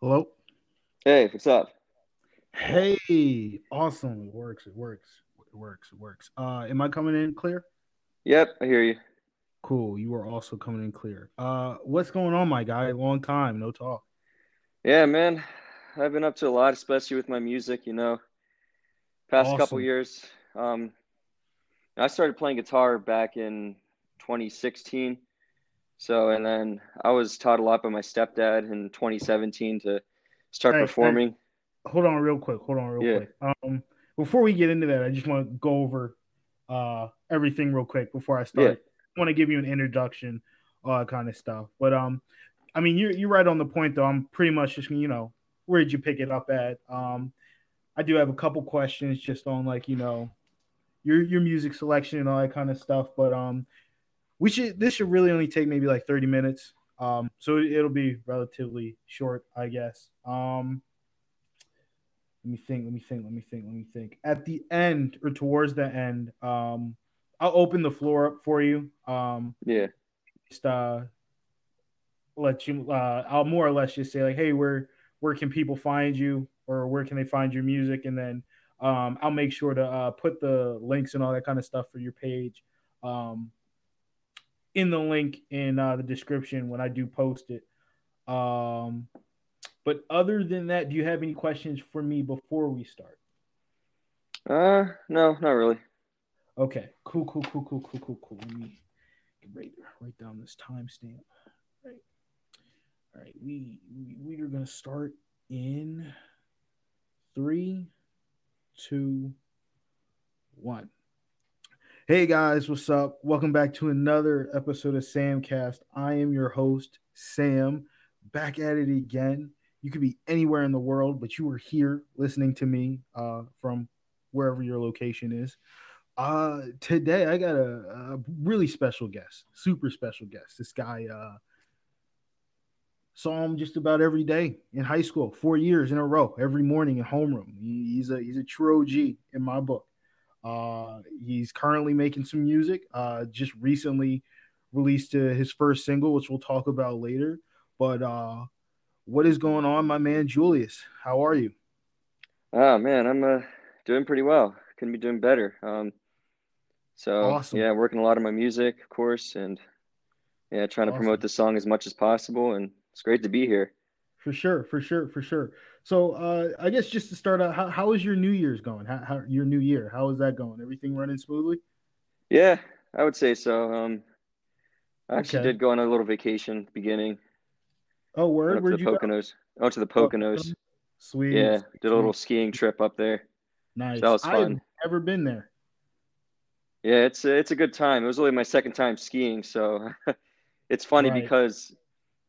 Hello. Hey, what's up? Hey, awesome. It works. It works. It works. It works. Uh, am I coming in clear? Yep, I hear you. Cool. You are also coming in clear. Uh, what's going on, my guy? Long time, no talk. Yeah, man, I've been up to a lot, especially with my music, you know, past couple years. Um, I started playing guitar back in 2016. So, and then I was taught a lot by my stepdad in 2017 to start Hey, hey, performing. hold on real quick. Hold on real Yeah, quick. Um, before we get into that, I just want to go over uh everything real quick before I yeah, start. I want to give you an introduction, all that kind of stuff. But um, I mean, you're you're right on the point though. I'm pretty much just you know where did you pick it up at? Um, I do have a couple questions just on like you know your your music selection and all that kind of stuff. But um, we should this should really only take maybe like thirty minutes. Um, so it'll be relatively short, I guess. Um, let me think. Let me think. Let me think. Let me think. At the end or towards the end, um, I'll open the floor up for you. Um, yeah. just uh, let you. Uh, I'll more or less just say like, hey, where where can people find you, or where can they find your music, and then um, I'll make sure to uh, put the links and all that kind of stuff for your page. Um, in the link in uh, the description when I do post it. Um, but other than that, do you have any questions for me before we start? Uh, no, not really. Okay, cool, cool, cool, cool, cool, cool, cool. Let me write, write down this timestamp. Right. All right. We, we we are gonna start in three, two, one. Hey guys, what's up? Welcome back to another episode of Samcast. I am your host, Sam, back at it again. You could be anywhere in the world, but you are here listening to me uh, from wherever your location is. Uh, today I got a, a really special guest, super special guest. This guy uh, saw him just about every day in high school, four years in a row, every morning in homeroom. He, he's a he's a true OG in my book. Uh, he's currently making some music. Uh, just recently released uh, his first single, which we'll talk about later. But uh, what is going on, my man Julius? How are you? Oh man, I'm uh doing pretty well. Couldn't be doing better. Um, so Awesome, yeah, working a lot on my music, of course, and yeah, trying to promote the song as much as possible. And it's great to be here. for sure, for sure, for sure. So uh, I guess just to start out, how, how is your New Year's going? How, how your New Year? How is that going? Everything running smoothly? Yeah, I would say so. Um, I actually Okay. did go on a little vacation at the beginning. Oh, Went word? up to Where'd the you go? Poconos. Went to the Oh, Poconos. sweet, Yeah, did a little skiing trip up there. So that Nice. was I've fun. never been there. Yeah, it's it's a good time. It was only my second time skiing, so it's funny Right. because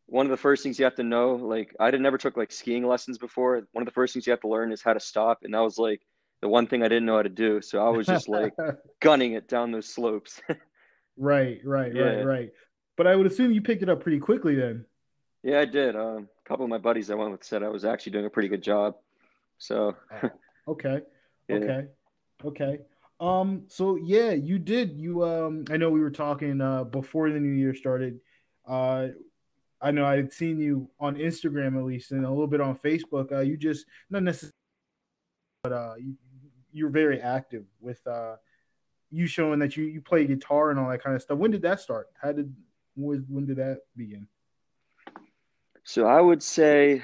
one of the first things you have to know, like I did never took like skiing lessons before. One of the first things you have to learn is how to stop, and that was like the one thing I didn't know how to do. So I was just like gunning it down those slopes. Right, right, right, Yeah. right. But I would assume you picked it up pretty quickly then. Yeah, I did. Um, a couple of my buddies I went with said I was actually doing a pretty good job. So, Oh, okay. yeah. Okay. Okay. Um, so yeah, you did. You um I know we were talking uh before the new year started. Uh I know I had seen you on Instagram at least and a little bit on Facebook. Uh you just not necessarily uh you you're very active with uh you showing that you you play guitar and all that kind of stuff. When did that start? How did when, when did that begin? So I would say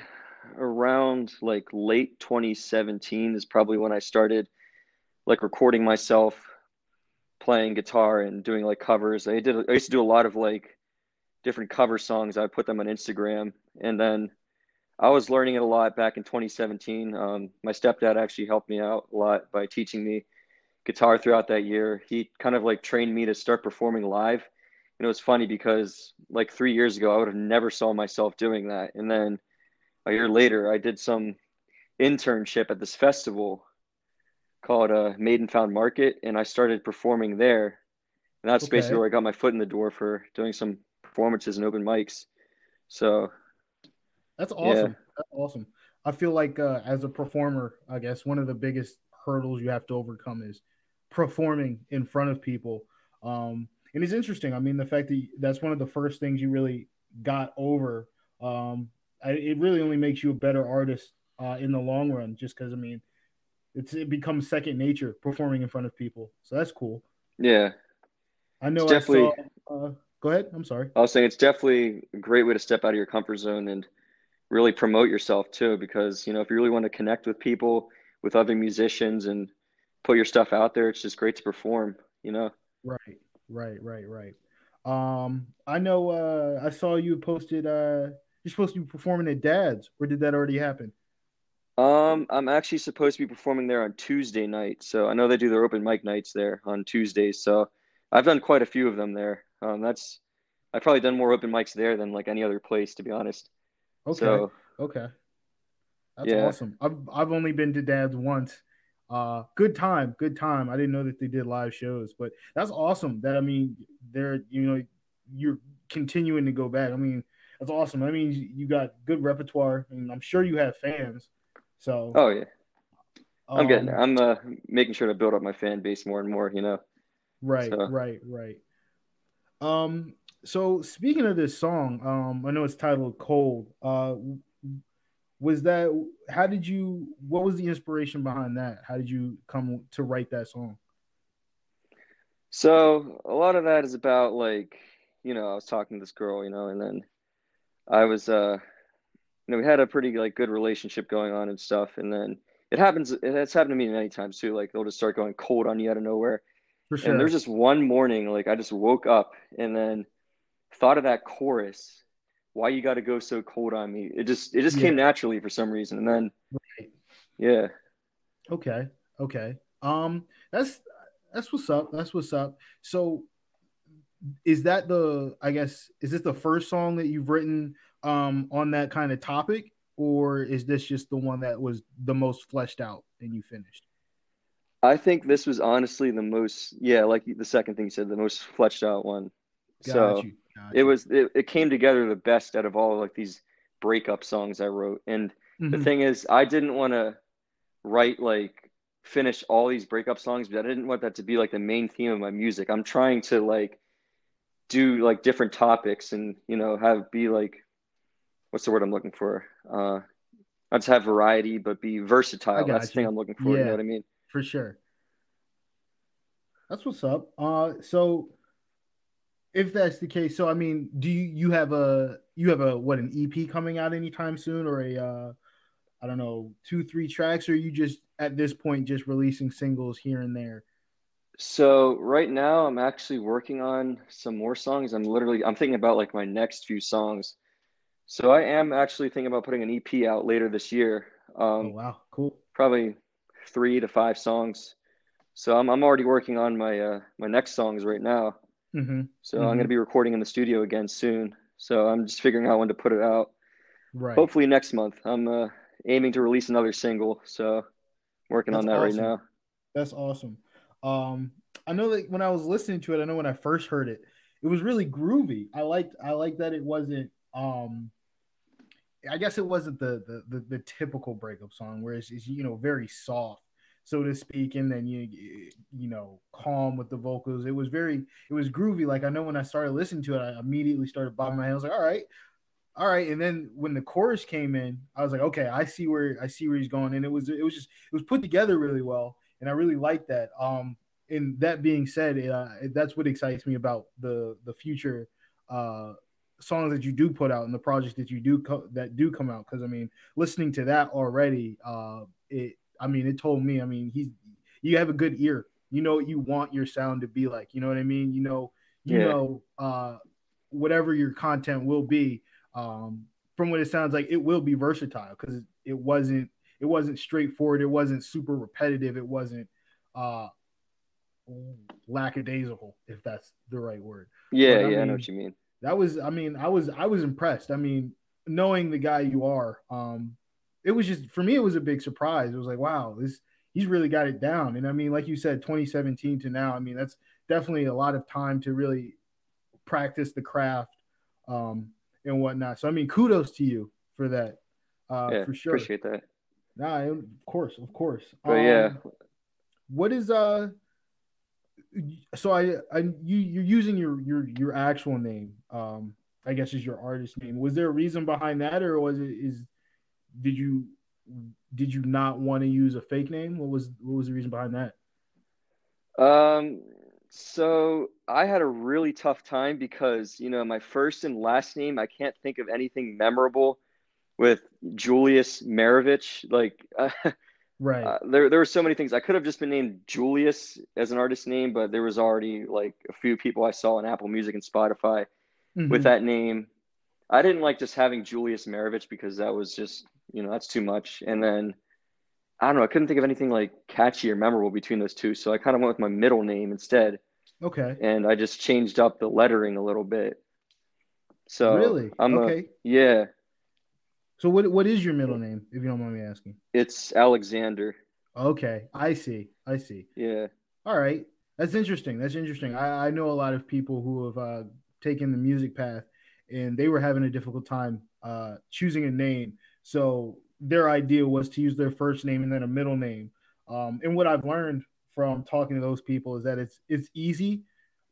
around like late 2017 is probably when I started like recording myself playing guitar and doing like covers. I did I used to do a lot of like different cover songs. I put them on Instagram and then I was learning it a lot back in 2017. Um, my stepdad actually helped me out a lot by teaching me guitar throughout that year. He kind of like trained me to start performing live. And it was funny because like three years ago, I would have never saw myself doing that. And then a year later, I did some internship at this festival called uh, Maiden Found Market, and I started performing there. And that's basically where I got my foot in the door for doing some performances and open mics. So That's yeah, awesome. That's awesome. I feel like uh, as a performer, I guess one of the biggest hurdles you have to overcome is performing in front of people. Um, and it's interesting. I mean, the fact that that's one of the first things you really got over. Um, I, it really only makes you a better artist uh, in the long run. Just because I mean, it's it becomes second nature performing in front of people. So that's cool. Yeah, I know. It's definitely. I saw, uh, go ahead. I'm sorry. I was saying it's definitely a great way to step out of your comfort zone and really promote yourself too. Because you know, if you really want to connect with people, with other musicians, and put your stuff out there, it's just great to perform. You know. Right. Right. Right. Right. Um, I know. Uh, I saw you posted. Uh, you're supposed to be performing at Dad's, or did that already happen? Um, I'm actually supposed to be performing there on Tuesday night. So I know they do their open mic nights there on Tuesdays. So I've done quite a few of them there. Um, that's I've probably done more open mics there than like any other place, to be honest. Okay. So, okay. That's Yeah. awesome. I've I've only been to Dad's once. Uh, good time, good time. I didn't know that they did live shows, but that's awesome. That I mean, they're you know you're continuing to go back. I mean, that's awesome. I mean, you got good repertoire, and I'm sure you have fans. So oh yeah, I'm getting um, there. I'm uh, making sure to build up my fan base more and more. You know. Right, So- right, right. Um, so speaking of this song, um, I know it's titled "Cold." Uh, was that? How did you? What was the inspiration behind that? How did you come to write that song? So a lot of that is about like, you know, I was talking to this girl, you know, and then I was uh you know, we had a pretty like good relationship going on and stuff, and then it happens it has happened to me many times too, like they'll just start going cold on you out of nowhere. For sure. And there's just one morning, like I just woke up and then thought of that chorus, why you gotta go so cold on me. It just it just came naturally for some reason. And then Right. yeah. Okay. Okay. Um, that's that's what's up. That's what's up. So, is that the? I guess is this the first song that you've written um on that kind of topic, or is this just the one that was the most fleshed out and you finished? I think this was honestly the most yeah, like the second thing you said, the most fleshed out one. Got so you. It you. was it, it came together the best out of all like these breakup songs I wrote. And the Mhm. thing is, I didn't want to write like finish all these breakup songs, but I didn't want that to be like the main theme of my music. I'm trying to like do like different topics and you know have be like what's the word I'm looking for? Uh, not just have variety, but be versatile. I That's the thing. I'm looking for. You know what I mean? For sure. That's what's up. Uh, so if that's the case, so I mean, do you you have a you have a what an EP coming out anytime soon, or a uh, I don't know two three tracks, or are you just at this point just releasing singles here and there? So right now I'm actually working on some more songs. I'm literally I'm thinking about like my next few songs. So I am actually thinking about putting an EP out later this year. Oh Um, wow, cool. probably three to five songs. So I'm I'm already working on my uh my next songs right now. hmm So I'm gonna be recording in the studio again soon. So I'm just figuring out when to put it out. Right. Hopefully next month. I'm uh aiming to release another single. So working on That's that right now. That's awesome. Um, I know that when I was listening to it, I know when I first heard it, it was really groovy. I liked I liked that it wasn't um I guess it wasn't the the the, the typical breakup song where it's, it's you know very soft, so to speak, and then you you know calm with the vocals. It was very it was groovy. Like I know when I started listening to it, I immediately started bobbing my head. I was like, all right, all right. And then when the chorus came in, I was like, okay, I see where I see where he's going. And it was it was just it was put together really well, and I really liked that. Um, and that being said, uh, that's what excites me about the the future uh songs that you do put out and the projects that you do co- that do come out. Because i mean listening to that already uh it i mean it told me i mean he's you have a good ear. You know what you want your sound to be like. You know what i mean? You know you Yeah. know uh whatever your content will be um from what it sounds like it will be versatile because it wasn't it wasn't straightforward. It wasn't super repetitive. It wasn't uh lackadaisical if that's the right word. Yeah, But yeah, I know what you mean. That was i mean i was i was impressed. I mean knowing the guy you are um it was just for me it was a big surprise. It was like wow this he's really got it down. And i mean like you said 2017 to now i mean that's definitely a lot of time to really practice the craft um and whatnot. So i mean kudos to you for that uh yeah, for sure. appreciate that. nah, of course of course. But yeah, Um, what is uh so I I you you're using your your your actual name um I guess is your artist name. Was there a reason behind that, or was it is did you did you not want to use a fake name? What was what was the reason behind that? Um, so I had a really tough time because you know my first and last name I can't think of anything memorable with Julius Maravich. Like, uh, right, uh, there there were so many things. I could have just been named Julius as an artist name, but there was already like a few people I saw on Apple Music and Spotify mm-hmm. with that name. I didn't like just having Julius Maravich because that was just you know that's too much. And then I don't know, I couldn't think of anything like catchy or memorable between those two, so I kind of went with my middle name instead. Okay. And I just changed up the lettering a little bit. So really, I'm okay, a, yeah. So what what is your middle name, if you don't mind me asking? It's Alexander. Okay, I see. I see. Yeah. All right, that's interesting. That's interesting. I, I know a lot of people who have uh, taken the music path, and they were having a difficult time uh, choosing a name. So their idea was to use their first name and then a middle name. Um, and what I've learned from talking to those people is that it's it's easy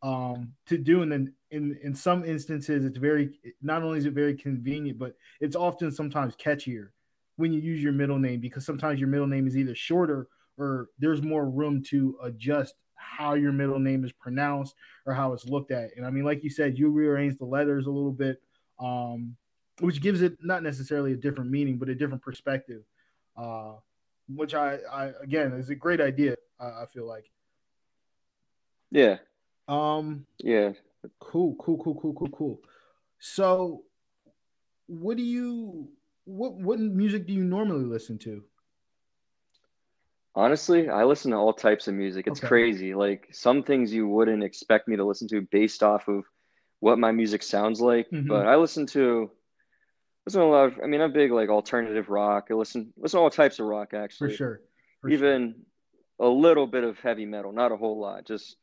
um, to do, and then in in some instances, it's very not only is it very convenient, but it's often sometimes catchier when you use your middle name because sometimes your middle name is either shorter or there's more room to adjust how your middle name is pronounced or how it's looked at. And I mean, like you said, you rearrange the letters a little bit, um, which gives it not necessarily a different meaning, but a different perspective. Uh, which I, I again is a great idea. I, I feel like. Yeah. Um. Yeah. Cool. Cool. Cool. Cool. Cool. Cool. So, what do you what what music do you normally listen to? Honestly, I listen to all types of music. It's okay. crazy. Like some things you wouldn't expect me to listen to based off of what my music sounds like. Mm-hmm. But I listen to listen to a lot of I mean I'm big like alternative rock. I listen listen to all types of rock actually. For sure. For Even sure. a little bit of heavy metal, not a whole lot. Just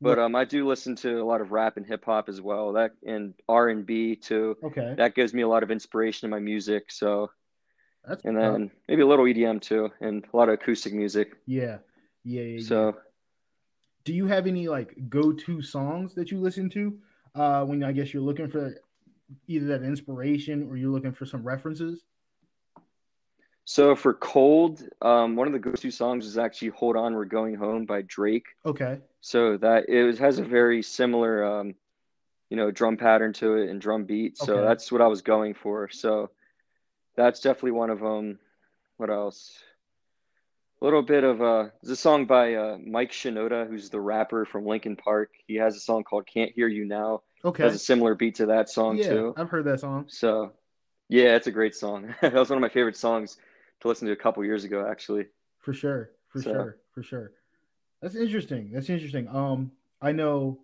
but um I do listen to a lot of rap and hip hop as well. That and R and B too. Okay. That gives me a lot of inspiration in my music. So that's and then maybe a little EDM too, and a lot of acoustic music. Yeah, yeah, yeah. So, yeah. do you have any like go-to songs that you listen to uh, when I guess you're looking for either that inspiration or you're looking for some references? So for cold, um, one of the go-to songs is actually "Hold On, We're Going Home" by Drake. Okay. So that it has a very similar, um, you know, drum pattern to it and drum beat. So okay. that's what I was going for. So that's definitely one of them. What else? A little bit of uh, there's a song by uh, Mike Shinoda, who's the rapper from Linkin Park. He has a song called "Can't Hear You Now." Okay, has a similar beat to that song yeah, too. I've heard that song. So, yeah, it's a great song. that was one of my favorite songs to listen to a couple years ago, actually. For sure, for so. sure, for sure. That's interesting. That's interesting. Um, I know.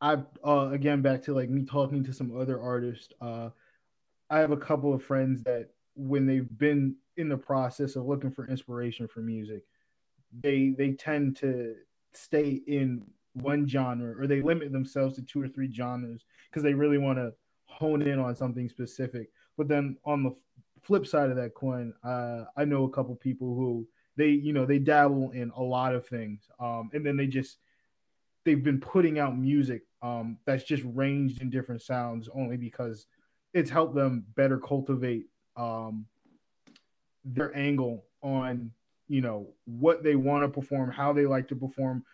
I uh again back to like me talking to some other artists. Uh, I have a couple of friends that when they've been in the process of looking for inspiration for music, they they tend to stay in one genre or they limit themselves to two or three genres because they really want to hone in on something specific. But then on the flip side of that coin, uh, I know a couple people who they you know they dabble in a lot of things, um, and then they just they've been putting out music um, that's just ranged in different sounds only because it's helped them better cultivate um, their angle on you know what they want to perform, how they like to perform,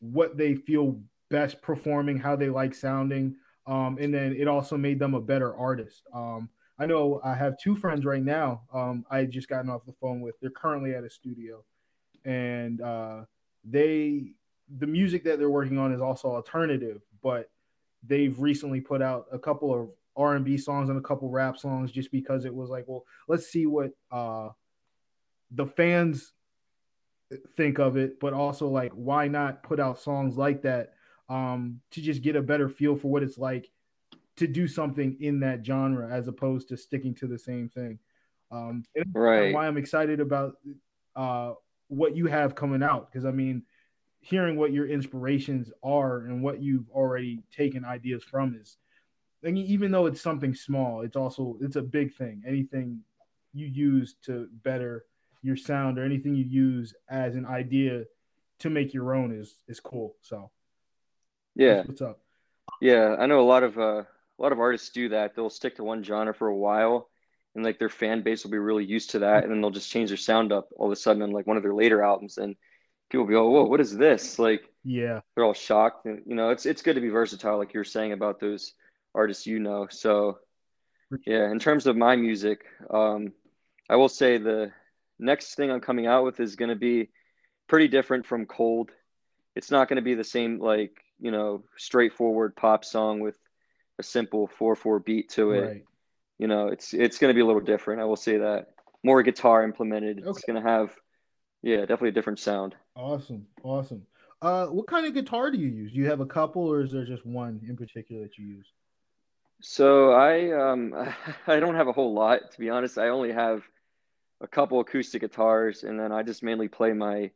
what they feel best performing, how they like sounding, um, and then it also made them a better artist. Um, I know I have two friends right now. Um, I just gotten off the phone with. They're currently at a studio, and uh, they the music that they're working on is also alternative, but they've recently put out a couple of R and B songs and a couple rap songs just because it was like, well, let's see what uh, the fans think of it, but also like, why not put out songs like that um, to just get a better feel for what it's like to do something in that genre as opposed to sticking to the same thing. Um, right. Why I'm excited about uh, what you have coming out because I mean, hearing what your inspirations are and what you've already taken ideas from is and even though it's something small, it's also it's a big thing. Anything you use to better your sound or anything you use as an idea to make your own is is cool. So yeah, what's up? Yeah, I know a lot of uh, a lot of artists do that. They'll stick to one genre for a while, and like their fan base will be really used to that, and then they'll just change their sound up all of a sudden on like one of their later albums, and people will be, oh, whoa, what is this? Like, yeah, they're all shocked. And, you know, it's it's good to be versatile, like you were saying about those artists you know. So, yeah, in terms of my music, um, I will say the next thing I'm coming out with is going to be pretty different from Cold. It's not going to be the same like you know straightforward pop song with a simple four four beat to it. Right. You know, it's it's going to be a little different. I will say that more guitar implemented. Okay. It's going to have yeah, definitely a different sound. Awesome, awesome. Uh, what kind of guitar do you use? Do you have a couple, or is there just one in particular that you use? So I um I don't have a whole lot to be honest. I only have a couple acoustic guitars, and then I just mainly play my.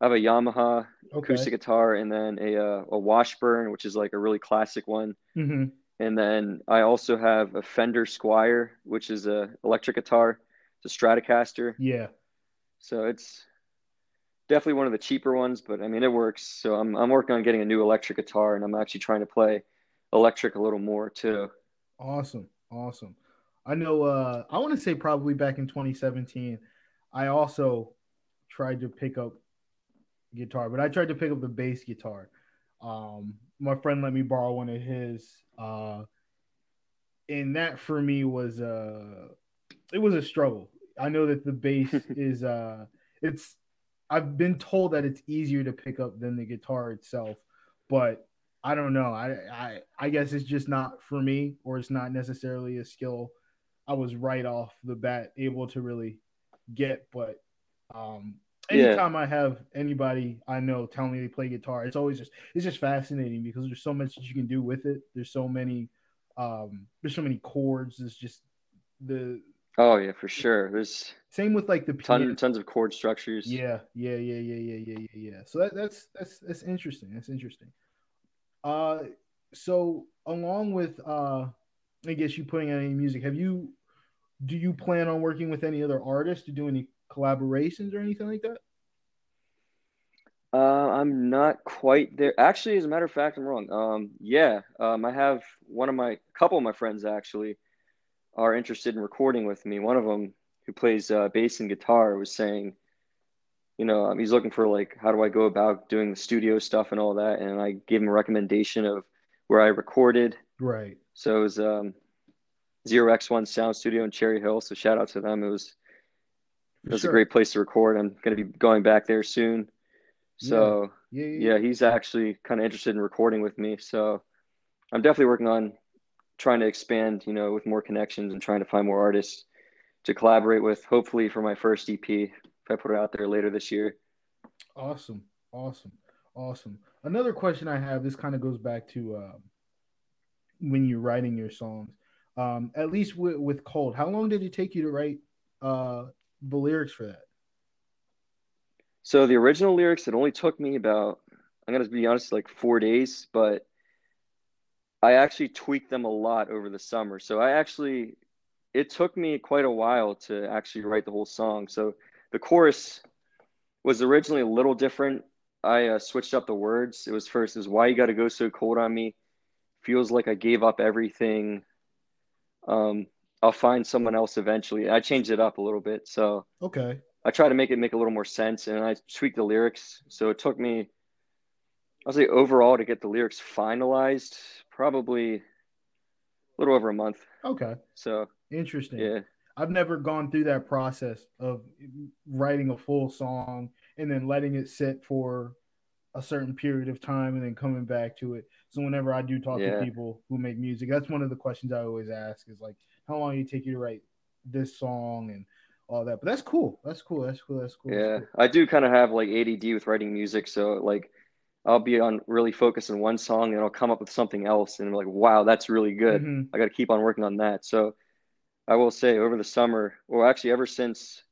I have a Yamaha okay. acoustic guitar, and then a uh, a Washburn, which is like a really classic one. Mm-hmm. And then I also have a Fender Squier, which is a electric guitar. It's a Stratocaster. Yeah. So it's definitely one of the cheaper ones, but I mean it works. So I'm I'm working on getting a new electric guitar, and I'm actually trying to play electric a little more too. Awesome, awesome. I know. Uh, I want to say probably back in 2017, I also tried to pick up guitar, but I tried to pick up the bass guitar. Um, my friend let me borrow one of his, uh, and that for me was uh, it was a struggle. I know that the bass is uh, it's I've been told that it's easier to pick up than the guitar itself, but I don't know. I I I guess it's just not for me, or it's not necessarily a skill I was right off the bat able to really get. But um, anytime yeah. I have anybody I know tell me they play guitar, it's always just it's just fascinating because there's so much that you can do with it. There's so many um, there's so many chords. There's just the Oh yeah, for sure. There's same with like the ton, tons of chord structures. Yeah, yeah, yeah, yeah, yeah, yeah, yeah, yeah. So that, that's that's that's interesting. That's interesting. Uh, so along with uh, I guess you putting out any music, have you? Do you plan on working with any other artists to do any collaborations or anything like that? Uh, I'm not quite there. Actually, as a matter of fact, I'm wrong. Um, yeah, um, I have one of my couple of my friends actually are interested in recording with me. One of them, who plays uh, bass and guitar, was saying, you know, um, he's looking for like, how do I go about doing the studio stuff and all that? And I gave him a recommendation of where I recorded. Right. So it was um, Zero X One Sound Studio in Cherry Hill. So shout out to them. It was it was sure. a great place to record. I'm going to be going back there soon. So yeah, yeah, yeah. yeah he's actually kind of interested in recording with me. So I'm definitely working on trying to expand, you know, with more connections and trying to find more artists to collaborate with. Hopefully, for my first EP, if I put it out there later this year. Awesome, awesome, awesome. Another question I have. This kind of goes back to uh, when you're writing your songs. Um, at least with, with Cold, how long did it take you to write uh, the lyrics for that? So the original lyrics, it only took me about, I'm gonna be honest, like four days, but I actually tweaked them a lot over the summer. So I actually, it took me quite a while to actually write the whole song. So the chorus was originally a little different. I uh, switched up the words. It was first is why you got to go so cold on me. Feels like I gave up everything. Um, I'll find someone else eventually. I changed it up a little bit. So okay, I tried to make it make a little more sense, and I tweaked the lyrics. So it took me, I'll say overall to get the lyrics finalized probably a little over a month. Okay. So interesting. Yeah. I've never gone through that process of writing a full song and then letting it sit for a certain period of time and then coming back to it. So whenever I do talk yeah. to people who make music, that's one of the questions I always ask is like, how long do you take you to write this song and all that? But that's cool. That's cool. That's cool. That's cool. Yeah, cool. I do kind of have like ADD with writing music, so like I'll be on really focused on one song and I'll come up with something else and I'm like, wow, that's really good. Mm-hmm. I got to keep on working on that. So I will say over the summer, or actually ever since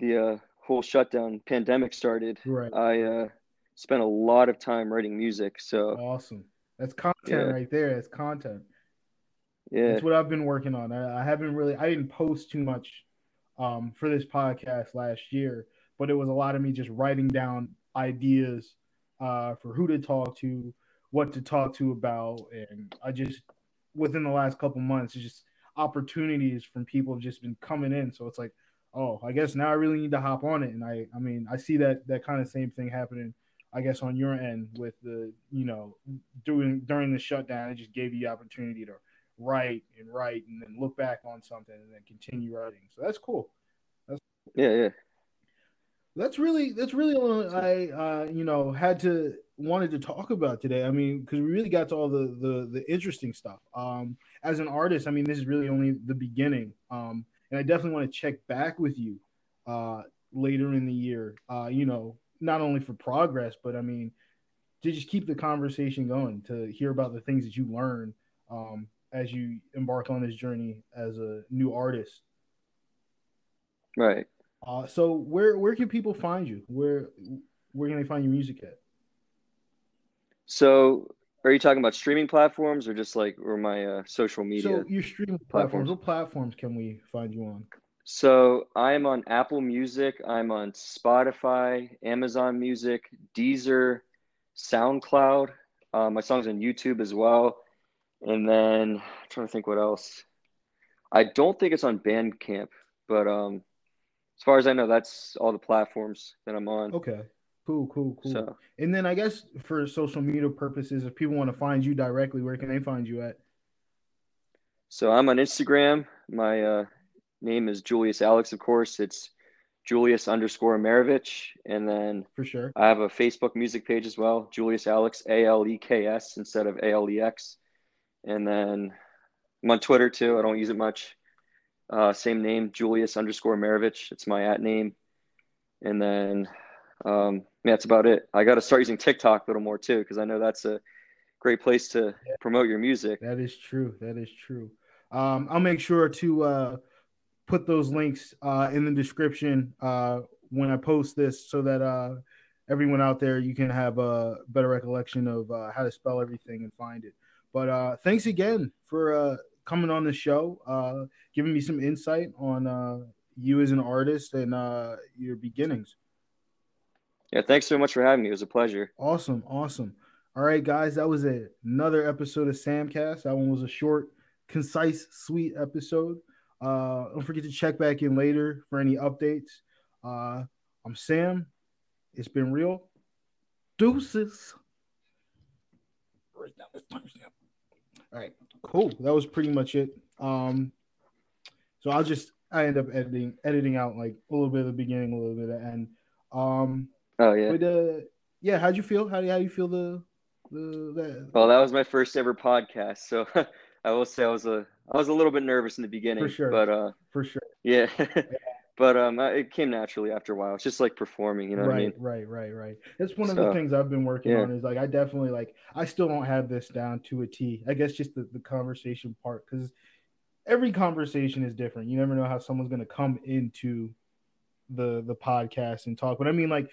the uh, whole shutdown pandemic started, right. I uh, spent a lot of time writing music. So awesome. That's content yeah. right there. That's content. Yeah. That's what I've been working on. I, I haven't really, I didn't post too much um, for this podcast last year, but it was a lot of me just writing down ideas uh, for who to talk to, what to talk to about, and I just within the last couple months. It's just opportunities from people have just been coming in. So it's like, oh, I guess now I really need to hop on it. And I, I mean, I see that that kind of same thing happening. I guess on your end with the, you know, doing during the shutdown, it just gave you the opportunity to write and write and then look back on something and then continue writing. So that's cool. That's cool. yeah, yeah. That's really that's really all I uh, you know had to wanted to talk about today. I mean, because we really got to all the the the interesting stuff. Um, as an artist, I mean, this is really only the beginning. Um, and I definitely want to check back with you uh, later in the year. Uh, you know, not only for progress, but I mean, to just keep the conversation going, to hear about the things that you learn um, as you embark on this journey as a new artist. Right. Uh, so where where can people find you? Where where can they find your music at? So are you talking about streaming platforms or just like or my uh, social media? So your streaming platforms. platforms. What platforms can we find you on? So I'm on Apple Music. I'm on Spotify, Amazon Music, Deezer, SoundCloud. Uh, my songs on YouTube as well. And then I'm trying to think what else. I don't think it's on Bandcamp, but um, as far as I know, that's all the platforms that I'm on. Okay. Cool, cool, cool. So, and then I guess for social media purposes, if people want to find you directly, where can they find you at? So I'm on Instagram. My uh, name is Julius Alex, of course. It's Julius underscore Maravich. And then for sure, I have a Facebook music page as well, Julius Alex, A L E K S instead of A L E X. And then I'm on Twitter too. I don't use it much. Uh, same name, Julius underscore Maravich. It's my at name. And then, um, yeah, that's about it. I got to start using TikTok a little more too, because I know that's a great place to promote your music. That is true. That is true. Um, I'll make sure to uh, put those links uh, in the description uh, when I post this so that uh, everyone out there you can have a better recollection of uh, how to spell everything and find it. But uh, thanks again for uh, coming on the show, uh, giving me some insight on uh, you as an artist and uh, your beginnings. Yeah, thanks so much for having me. It was a pleasure. Awesome, awesome. All right, guys, that was a, another episode of Samcast. That one was a short, concise, sweet episode. Uh, don't forget to check back in later for any updates. Uh, I'm Sam. It's been real. Deuces. Write down this timestamp. All right, cool. That was pretty much it. Um, so I'll just I end up editing editing out like a little bit of the beginning, a little bit of the end. Um, oh yeah. But uh, yeah, how'd you feel? How do how you feel the the that? Well, that was my first ever podcast, so I will say I was a I was a little bit nervous in the beginning, for sure, but uh, for sure, yeah. but um, it came naturally after a while. It's just like performing, you know right, what I mean? Right, right, right. That's one of so, the things I've been working yeah. on. Is like I definitely like I still don't have this down to a T. I guess just the the conversation part because every conversation is different. You never know how someone's going to come into the the podcast and talk. But I mean, like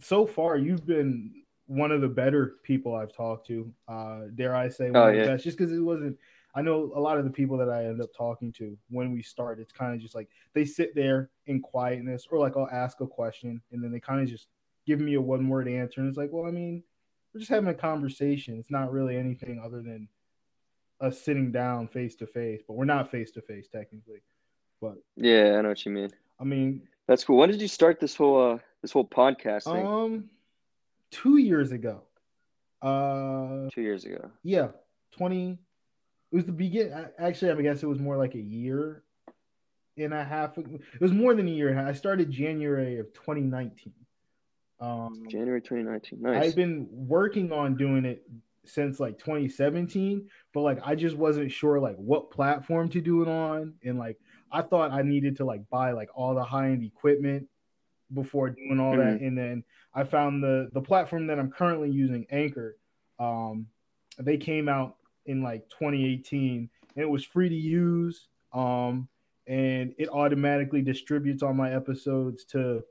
so far, you've been one of the better people I've talked to. Uh, dare I say one oh, of the best? Just because it wasn't I know a lot of the people that I end up talking to when we start, it's kind of just like they sit there in quietness, or like I'll ask a question and then they kind of just give me a one word answer. And it's like, well, I mean, we're just having a conversation. It's not really anything other than us sitting down face to face, but we're not face to face technically. But yeah, I know what you mean. I mean, that's cool. When did you start this whole uh this whole podcast thing? Um, two years ago. Uh, two years ago. Yeah, twenty it was the begin. Actually, I guess it was more like a year and a half. It was more than a year. I started January of 2019. Um, January 2019. Nice. I've been working on doing it since like 2017, but like I just wasn't sure like what platform to do it on, and like I thought I needed to like buy like all the high end equipment before doing all mm-hmm. that, and then I found the the platform that I'm currently using, Anchor. Um, they came out in like 2018 and it was free to use um and it automatically distributes all my episodes to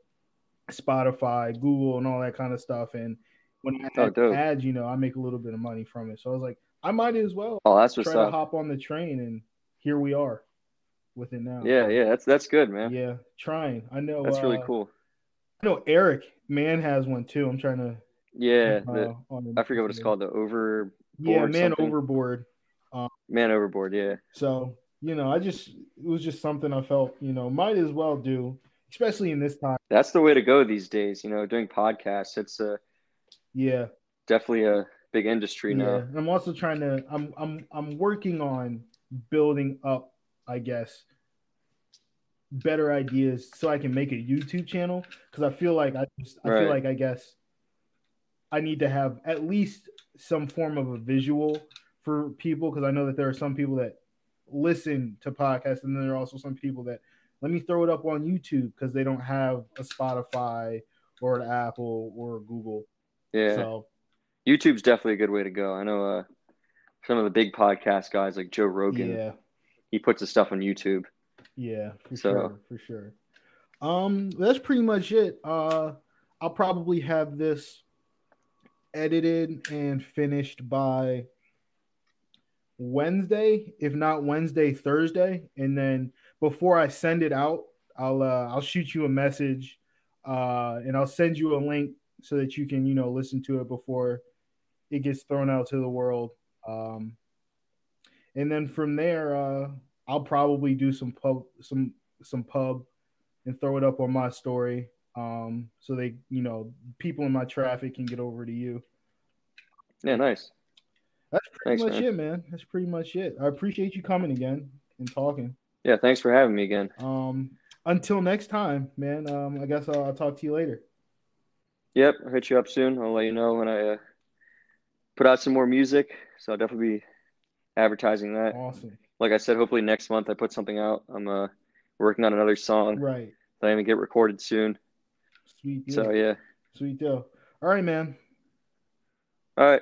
Spotify, Google, and all that kind of stuff. And when I oh, ads, you know, I make a little bit of money from it. So I was like, I might as well. Oh, that's what's try up. to hop on the train, and here we are with it now. Yeah, yeah, that's that's good, man. Yeah, trying. I know. That's uh, really cool. I know Eric Man has one too. I'm trying to. Yeah, uh, the, I forget what it's called. The over. Yeah, man something. overboard. Um, Man overboard, yeah. So you know, I just it was just something I felt you know might as well do, especially in this time. That's the way to go these days. You know, doing podcasts. It's a Yeah, definitely a big industry yeah. now. And I'm also trying to. I'm I'm I'm working on building up. I guess better ideas so I can make a YouTube channel because I feel like I just I Right. feel like I guess I need to have at least some form of a visual for people because I know that there are some people that listen to podcasts and then there are also some people that let me throw it up on YouTube because they don't have a Spotify or an Apple or a Google. Yeah. So YouTube's definitely a good way to go. I know uh, some of the big podcast guys like Joe Rogan. yeah, He puts his stuff on YouTube. yeah, for So- sure, for sure. Um, that's pretty much it. Uh, I'll probably have this edited and finished by Wednesday, if not Wednesday, Thursday, and then before I send it out, I'll uh, I'll shoot you a message, uh, and I'll send you a link so that you can you know listen to it before it gets thrown out to the world. Um, and then from there, uh, I'll probably do some pub some some pub and throw it up on my story, um, so they you know people in my traffic can get over to you. Yeah, nice. That's pretty Thanks, much man. it, man. That's pretty much it. I appreciate you coming again and talking. Yeah, thanks for having me again. Um, until next time, man. Um, I guess I'll, I'll talk to you later. Yep, I'll hit you up soon. I'll let you know when I uh, put out some more music. So I'll definitely be advertising that. Awesome. Like I said, hopefully next month I put something out. I'm uh, working on another song Right. that I'm gonna get recorded soon. Sweet deal. So yeah. Sweet deal. All right, man. All right.